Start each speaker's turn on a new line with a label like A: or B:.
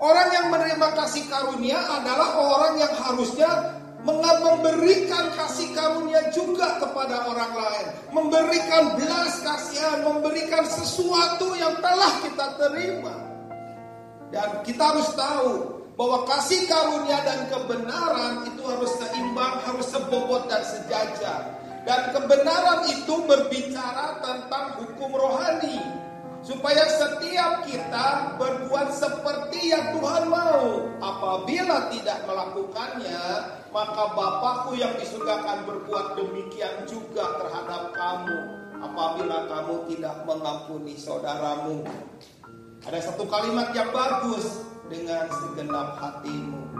A: Orang yang menerima kasih karunia adalah orang yang harusnya memberikan kasih karunia juga kepada orang lain, memberikan belas kasihan, memberikan sesuatu yang telah kita terima. Dan kita harus tahu bahwa kasih karunia dan kebenaran itu harus seimbang, harus sebobot dan sejajar. Dan kebenaran itu berbicara tentang hukum rohani, supaya setiap kita berbuat seperti yang Tuhan mau. Apabila tidak melakukannya, maka Bapakku yang di surga akan berbuat demikian juga terhadap kamu. Apabila kamu tidak mengampuni saudaramu. Ada satu kalimat yang bagus dengan segenap hatimu.